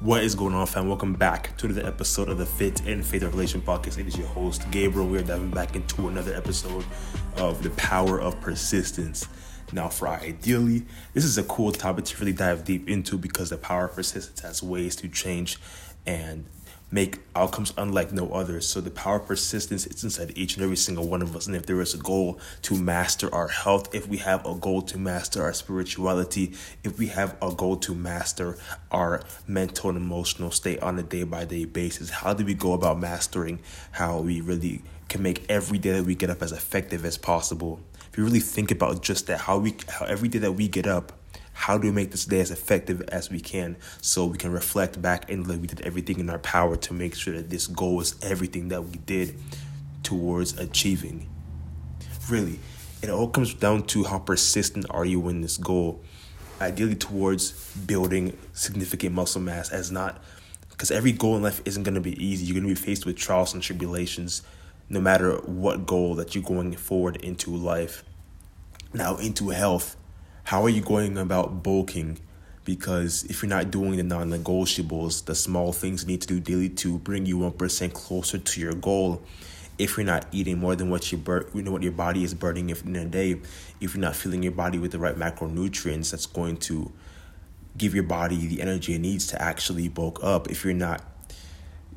What is going on, fam? Welcome back to the episode of the Fit and Faith Revelation podcast. It is your host, Gabriel. We are diving back into another episode of the power of persistence. Now, for ideally, this is a cool topic to really dive deep into because the power of persistence has ways to change and make outcomes unlike no others. So the power of persistence is inside each and every single one of us. And if there is a goal to master our health, if we have a goal to master our spirituality, if we have a goal to master our mental and emotional state on a day by day basis, how do we go about mastering how we really can make every day that we get up as effective as possible? If you really think about just that, how we how every day that we get up how do we make this day as effective as we can so we can reflect back and like we did everything in our power to make sure that this goal is everything that we did towards achieving. Really it all comes down to how persistent are you in this goal. Ideally towards building significant muscle mass as not because every goal in life isn't going to be easy. You're going to be faced with trials and tribulations no matter what goal that you're going forward into life. Now into health how are you going about bulking? Because if you're not doing the non negotiables, the small things you need to do daily to bring you 1% closer to your goal, if you're not eating more than what you burn, you know what your body is burning in a day, if you're not filling your body with the right macronutrients, that's going to give your body the energy it needs to actually bulk up. If you're not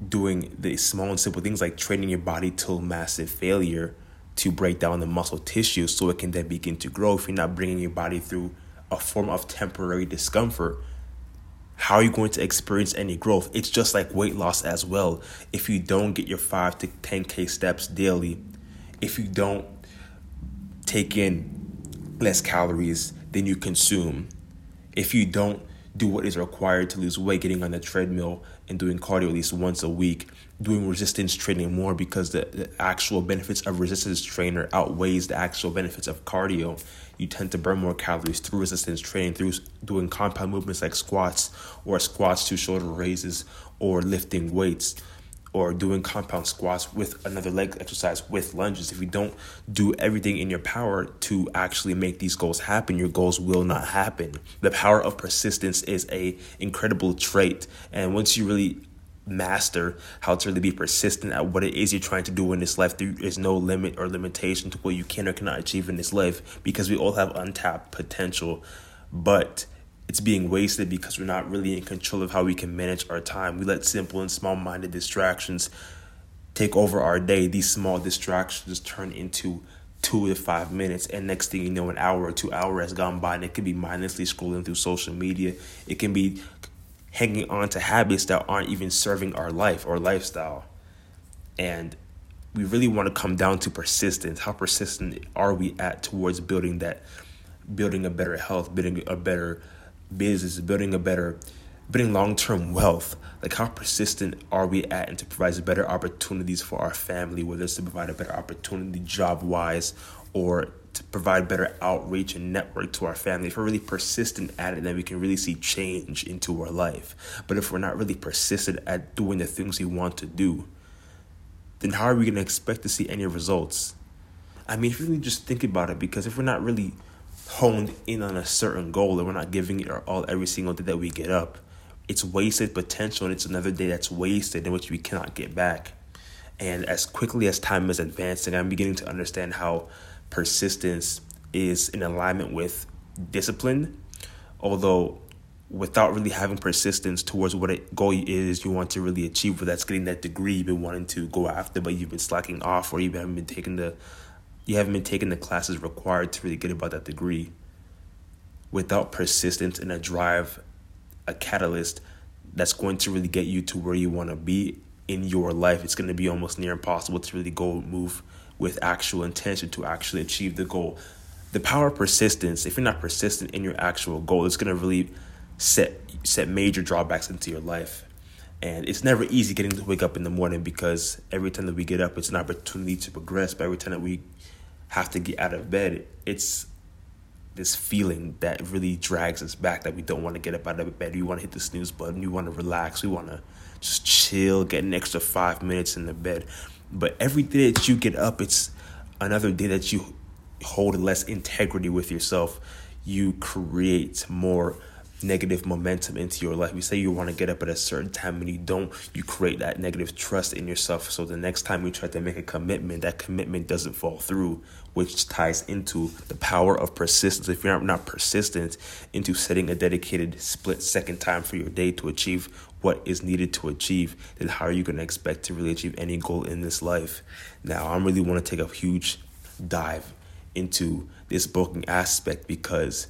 doing the small and simple things like training your body till massive failure, to break down the muscle tissue so it can then begin to grow. If you're not bringing your body through a form of temporary discomfort, how are you going to experience any growth? It's just like weight loss as well. If you don't get your 5 to 10k steps daily, if you don't take in less calories than you consume, if you don't do what is required to lose weight, getting on the treadmill and doing cardio at least once a week, doing resistance training more because the, the actual benefits of resistance trainer outweighs the actual benefits of cardio. You tend to burn more calories through resistance training, through doing compound movements like squats or squats to shoulder raises or lifting weights or doing compound squats with another leg exercise with lunges. If you don't do everything in your power to actually make these goals happen, your goals will not happen. The power of persistence is a incredible trait, and once you really master how to really be persistent at what it is you're trying to do in this life. There is no limit or limitation to what you can or cannot achieve in this life because we all have untapped potential, but it's being wasted because we're not really in control of how we can manage our time. We let simple and small minded distractions take over our day. These small distractions turn into two to five minutes and next thing you know an hour or two hours has gone by and it can be mindlessly scrolling through social media it can be hanging on to habits that aren't even serving our life or lifestyle. And we really want to come down to persistence. How persistent are we at towards building that, building a better health, building a better business, building a better, building long term wealth? Like, how persistent are we at and to provide better opportunities for our family, whether it's to provide a better opportunity job wise or to provide better outreach and network to our family, if we're really persistent at it, then we can really see change into our life. But if we're not really persistent at doing the things we want to do, then how are we going to expect to see any results? I mean, if you really just think about it, because if we're not really honed in on a certain goal and we're not giving it our all every single day that we get up, it's wasted potential and it's another day that's wasted in which we cannot get back. And as quickly as time is advancing, I'm beginning to understand how persistence is in alignment with discipline, although without really having persistence towards what a goal is you want to really achieve, whether that's getting that degree you've been wanting to go after, but you've been slacking off, or you haven't been taking the you haven't been taking the classes required to really get about that degree. Without persistence and a drive, a catalyst that's going to really get you to where you want to be in your life, it's going to be almost near impossible to really go move with actual intention to actually achieve the goal. The power of persistence, if you're not persistent in your actual goal, it's going to really set set major drawbacks into your life. And it's never easy getting to wake up in the morning because every time that we get up, it's an opportunity to progress. But every time that we have to get out of bed, it's this feeling that really drags us back that we don't want to get up out of bed. We want to hit the snooze button. We want to relax. We want to just chill, get an extra five minutes in the bed. But every day that you get up, it's another day that you hold less integrity with yourself. You create more negative momentum into your life. You say you want to get up at a certain time and you don't, you create that negative trust in yourself. So the next time you try to make a commitment, that commitment doesn't fall through, which ties into the power of persistence. If you're not persistent into setting a dedicated split second time for your day to achieve what is needed to achieve, then how are you going to expect to really achieve any goal in this life? Now, I really want to take a huge dive into this bulking aspect because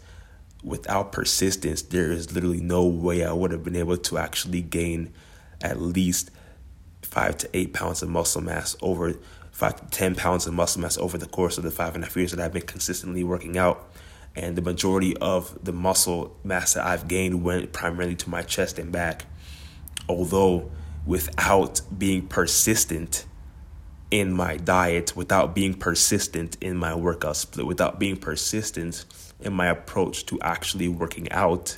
without persistence, there is literally no way I would have been able to actually gain at least five to eight pounds of muscle mass over five to ten pounds of muscle mass over the course of the five and a half years that I've been consistently working out. And the majority of the muscle mass that I've gained went primarily to my chest and back. Although without being persistent in my diet, without being persistent in my workout split, without being persistent in my approach to actually working out,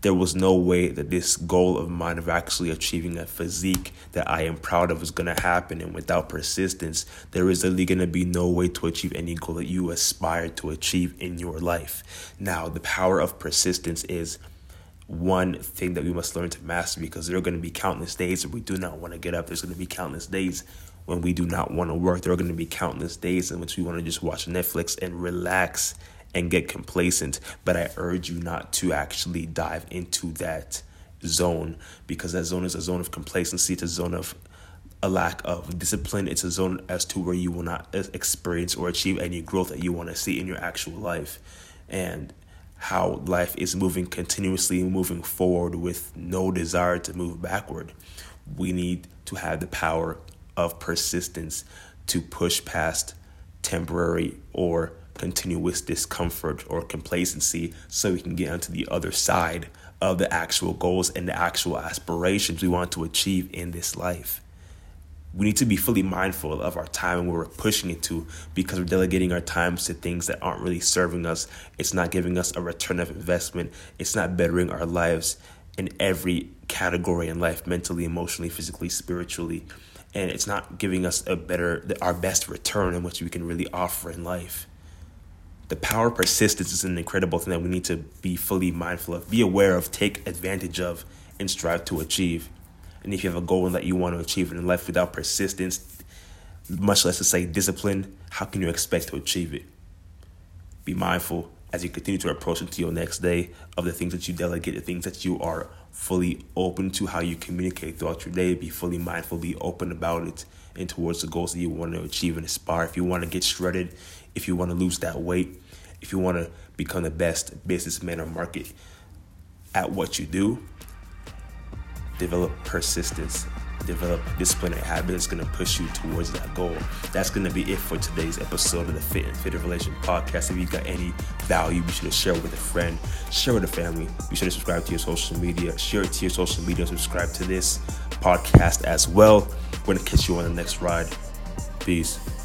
there was no way that this goal of mine of actually achieving a physique that I am proud of is going to happen. And without persistence, there is literally going to be no way to achieve any goal that you aspire to achieve in your life. Now, the power of persistence is one thing that we must learn to master because there are going to be countless days where we do not want to get up. There's going to be countless days when we do not want to work. There are going to be countless days in which we want to just watch Netflix and relax and get complacent. But I urge you not to actually dive into that zone because that zone is a zone of complacency, it's a zone of a lack of discipline. It's a zone as to where you will not experience or achieve any growth that you want to see in your actual life. And how life is moving continuously moving forward with no desire to move backward. We need to have the power of persistence to push past temporary or continuous discomfort or complacency so we can get onto the other side of the actual goals and the actual aspirations we want to achieve in this life. We need to be fully mindful of our time and where we're pushing it to because we're delegating our times to things that aren't really serving us. It's not giving us a return of investment. It's not bettering our lives in every category in life mentally, emotionally, physically, spiritually. And it's not giving us a better, our best return in which we can really offer in life the power of persistence is an incredible thing that we need to be fully mindful of, be aware of, take advantage of, and strive to achieve. And if you have a goal that you want to achieve in life without persistence, much less to say discipline, how can you expect to achieve it? Be mindful as you continue to approach into your next day of the things that you delegate, the things that you are fully open to, how you communicate throughout your day. Be fully mindful, be open about it, and towards the goals that you want to achieve and aspire. If you want to get shredded, if you want to lose that weight, if you want to become the best businessman or market at what you do, develop persistence, develop discipline and habit that's going to push you towards that goal. That's going to be it for today's episode of the Fit and Faith Revelation podcast. If you got any value, be sure to share with a friend, share with a family. Be sure to subscribe to your social media, share it to your social media, subscribe to this podcast as well. We're going to catch you on the next ride. Peace.